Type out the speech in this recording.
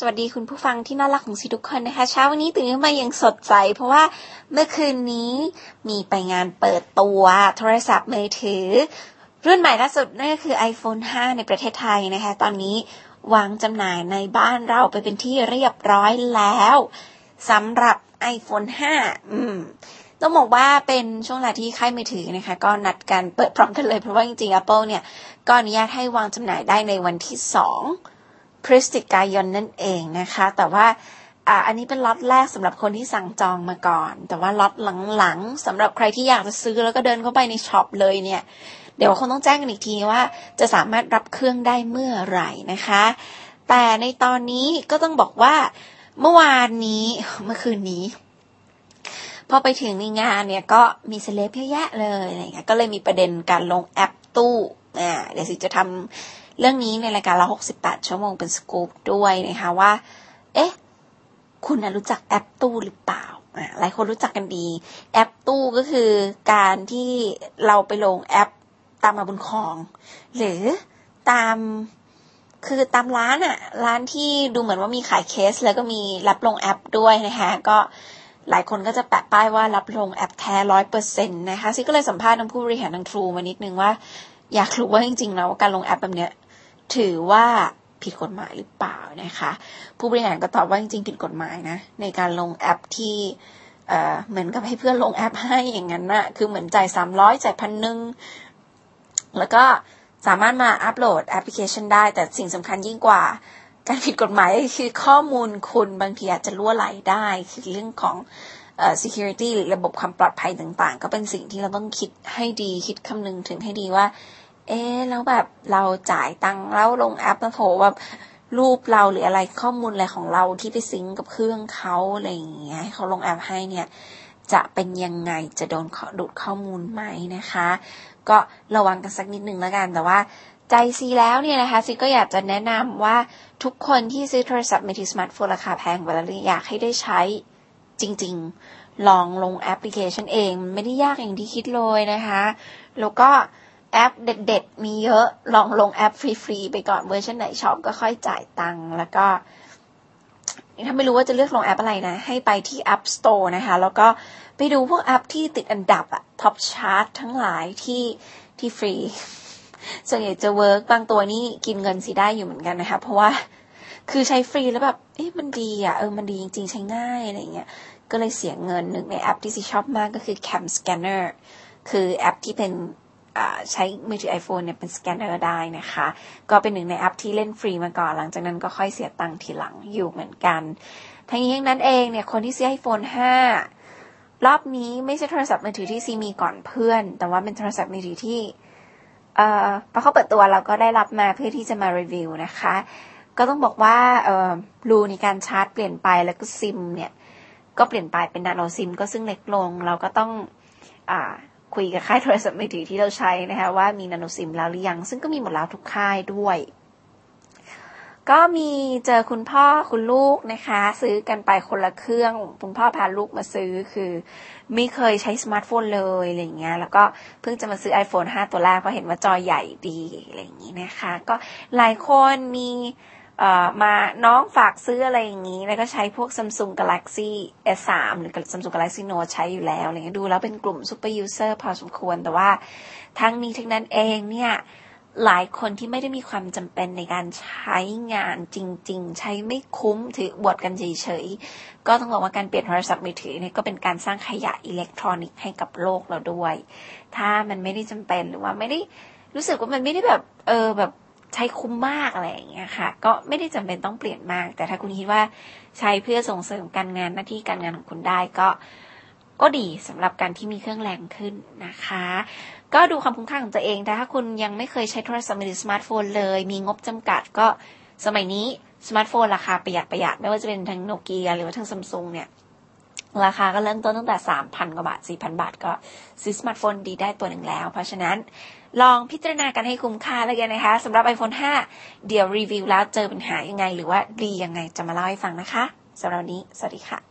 สวัสดีคุณผู้ฟังที่น่ารักของสิทุกคนนะคะ เช้าวันนี้ตื่นขึ้นมาอย่างสดใส เพราะว่าเมื่อคืนนี้มีไปงานเปิดตัวโทรศัพท์มือถือ รุ่นใหม่ล่าสุดนั่นก็คือ iPhone 5 ในประเทศไทยนะคะ ตอนนี้วางจำหน่ายในบ้านเราไปเป็นที่เรียบร้อยแล้วสำหรับ iPhone 5 อืมต้องบอกว่าเป็นช่วงเวลาที่ค่ายมือถือนะคะ ก็นัดกันเปิดพร้อมกันเลยเพราะว่าจริงๆ Apple เนี่ยก็อนุญาตให้วางจำหน่ายได้ในวันที่สอง พฤศจิกายนนั่นเองนะคะ แต่ว่าอ่าอันนี้เป็นล็อตแรกสำหรับคนที่สั่งจองมาก่อน แต่ว่าล็อตหลังๆสำหรับใครที่อยากจะซื้อแล้วก็เดินเข้าไปในช็อปเลยเนี่ย เดี๋ยวคงต้องแจ้งกันอีกทีว่า จะสามารถรับเครื่องได้เมื่อไหร่นะคะ แต่ในตอนนี้ก็ต้องบอกว่าเมื่อวานนี้เมื่อคืนนี้ พอไปถึงในงานเนี่ยก็มีเซเลบเยอะแยะเลยอะไรเงี้ยก็เลยมีประเด็นการลงแอปตู้อ่าเดี๋ยวสิจะทำ เรื่องนี้ในรายการเรา68 ชั่วโมงเป็นสกู๊ปด้วยนะคะว่า เอ๊ะ คุณรู้จักแอปตู้หรือเปล่าหลายคนรู้จักกันดี แอปตู้ก็คือการที่เราไปลงแอปตามมาบุญครอง หรือตามคือตามร้านอะร้านที่ดูเหมือนว่ามีขายเคส แล้วก็มีรับลงแอปด้วยนะคะก็หลายคนก็จะแปะป้ายว่ารับลงแอปแท้ร้อยเปอร์เซ็นต์นะคะซิก็เลยสัมภาษณ์ทางผู้บริหารทางทรูมานิดนึงว่า อยากรู้ว่าจริงๆแล้วการลงแอปแบบเนี้ย ถือว่าผิดกฎหมายหรือเปล่านะคะ ผู้บริหารก็ตอบว่าจริงๆผิดกฎหมายนะ ในการลงแอปที่เอ่อเหมือนกับให้เพื่อนลงแอปให้อย่างนั้นนะคือเหมือนจ่ายสามร้อยจ่ายพันหนึ่งแล้วก็สามารถมาอัปโหลดแอปพลิเคชันได้ แต่สิ่งสำคัญยิ่งกว่า การผิดกฎหมายคือข้อมูลคุณบางทีอาจจะล่วไหลได้ คือเรื่องของเอ่อ security หรือระบบความปลอดภัยต่างๆ ก็เป็นสิ่งที่เราต้องคิดให้ดีคิดคำนึงถึงให้ดีว่า เอ๊แล้วแบบเราจ่ายตังค์แล้วลงแอปนะโถแบบรูปเราหรืออะไรข้อมูลอะไรของเราที่ไปซิงกับเครื่องเขาอะไรอย่างเงี้ยให้เขาลงแอปให้เนี่ย จะเป็นยังไงจะโดนดูดข้อมูลไหมนะคะ ก็ระวังกันสักนิดนึงแล้วกันแต่ว่าใจซีแล้วเนี่ยนะคะซีก็อยากจะแนะนำว่าทุกคนที่ซื้อโทรศัพท์มือถือสมาร์ทโฟนราคาแพงไปแล้วอยากให้ได้ใช้จริง ๆ ลองลงแอปพลิเคชันเอง ไม่ได้ยากอย่างที่คิดเลยนะคะ แล้วก็ แอปเด็ด ๆ มีเยอะลองลงแอปฟรีๆไปก่อนเวอร์ชันไหนชอบก็ค่อยจ่ายตังค์แล้วก็ถ้าไม่รู้ว่าจะเลือกลงแอปอะไรนะ ให้ไปที่ App Store นะคะ แล้วก็ไปดูพวกแอปที่ติดอันดับอะ top chart ทั้งหลายที่ที่ฟรี ส่วนใหญ่จะ work บางตัวนี่กินเงินสิได้อยู่เหมือนกันนะคะ เพราะว่าคือใช้ฟรีแล้วแบบ เอ๊ะมันดีอะเออมันดีจริง ๆ ใช้ง่ายอะไรเงี้ยก็เลยเสียเงินหนึ่งในแอปที่ซีชอบมากก็คือ Cam Scanner คือแอปที่เป็น ใช้มือถือ iPhone เนี่ยเป็นสแกนเนอร์ได้นะคะ ก็เป็นหนึ่งในแอปที่เล่นฟรีมาก่อน หลังจากนั้นก็ค่อยเสียตังค์ทีหลังอยู่เหมือนกันทั้งนี้ทั้งนั้นเองเนี่ยคนที่ซื้อ iPhone 5 รอบนี้ไม่ใช่โทรศัพท์มือถือที่ซีมีก่อนเพื่อน แต่ว่าเป็นโทรศัพท์มือถือที่เอ่อพอเขาเปิดตัวเราก็ได้รับมาเพื่อที่จะมารีวิวนะคะ ก็ต้องบอกว่าเอ่อรูในการชาร์จเปลี่ยนไปแล้วก็ซิมเนี่ยก็เปลี่ยนไปเป็นนาโนซิมก็ซึ่งเล็กลง เราก็ต้องอ่า คุยกับค่ายโทรศัพท์มือถือที่เราใช้นะคะว่ามีนาโนซิมแล้วหรือยัง ซึ่งก็มีหมดแล้วทุกค่ายด้วย ก็มีเจอคุณพ่อคุณลูกนะคะ ซื้อกันไปคนละเครื่อง คุณพ่อพาลูกมาซื้อคือ ไม่เคยใช้สมาร์ทโฟนเลยอะไรเงี้ยแล้วก็เพิ่งจะมาซื้อ iPhone 5 ตัวแรกเพราะเห็นว่าจอใหญ่ดีอะไรอย่างนี้นะคะ ก็หลายคนมี มาน้องฝากซื้ออะไรอย่างนี้ แล้วก็ใช้พวก Samsung Galaxy S3 หรือ Samsung Galaxy Note ใช้อยู่แล้วอะไรเงี้ยดูแล้วเป็นกลุ่ม Super User พอสมควร แต่ว่าทั้งนี้ทั้งนั้นเองเนี่ยหลายคนที่ไม่ได้มีความจำเป็นในการใช้งานจริง ๆ ใช้ไม่คุ้มถือบวดกันเฉยๆ ก็ต้องบอกว่าการเปลี่ยนโทรศัพท์มือถือเนี่ยก็เป็นการสร้างขยะอิเล็กทรอนิกส์ให้กับโลกเราด้วย ถ้ามันไม่ได้จำเป็นหรือว่าไม่ได้รู้สึกว่ามันไม่ได้แบบเออแบบ ใช้คุ้มมากอะไรอย่างเงี้ยค่ะ ก็ไม่ได้จำเป็นต้องเปลี่ยนมาก แต่ถ้าคุณคิดว่าใช้เพื่อส่งเสริมการงานหน้าที่การงานของคุณได้ก็ก็ดีสำหรับการที่มีเครื่องแรงขึ้นนะคะ ก็ดูความคุ้มค่าของตัวเองแต่ถ้าคุณยังไม่เคยใช้โทรศัพท์มือถือสมาร์ทโฟนเลย มีงบจำกัดก็สมัยนี้สมาร์ทโฟนราคาประหยัดประหยัดไม่ว่าจะเป็นทั้งโนเกียหรือว่าทั้งซัมซุงเนี่ย ราคาก็เริ่มต้นตั้งแต่ 3,000 กว่าบาท 4,000 บาทก็ซื้อสมาร์ทโฟนดีได้ตัวหนึ่งแล้ว เพราะฉะนั้นลองพิจารณากันให้คุ้มค่าแล้วกันนะคะสำหรับ iPhone 5 เดี๋ยวรีวิวแล้วเจอปัญหายังไง หรือว่าดียังไงจะมาเล่าให้ฟังนะคะสำหรับวันนี้ สวัสดีค่ะ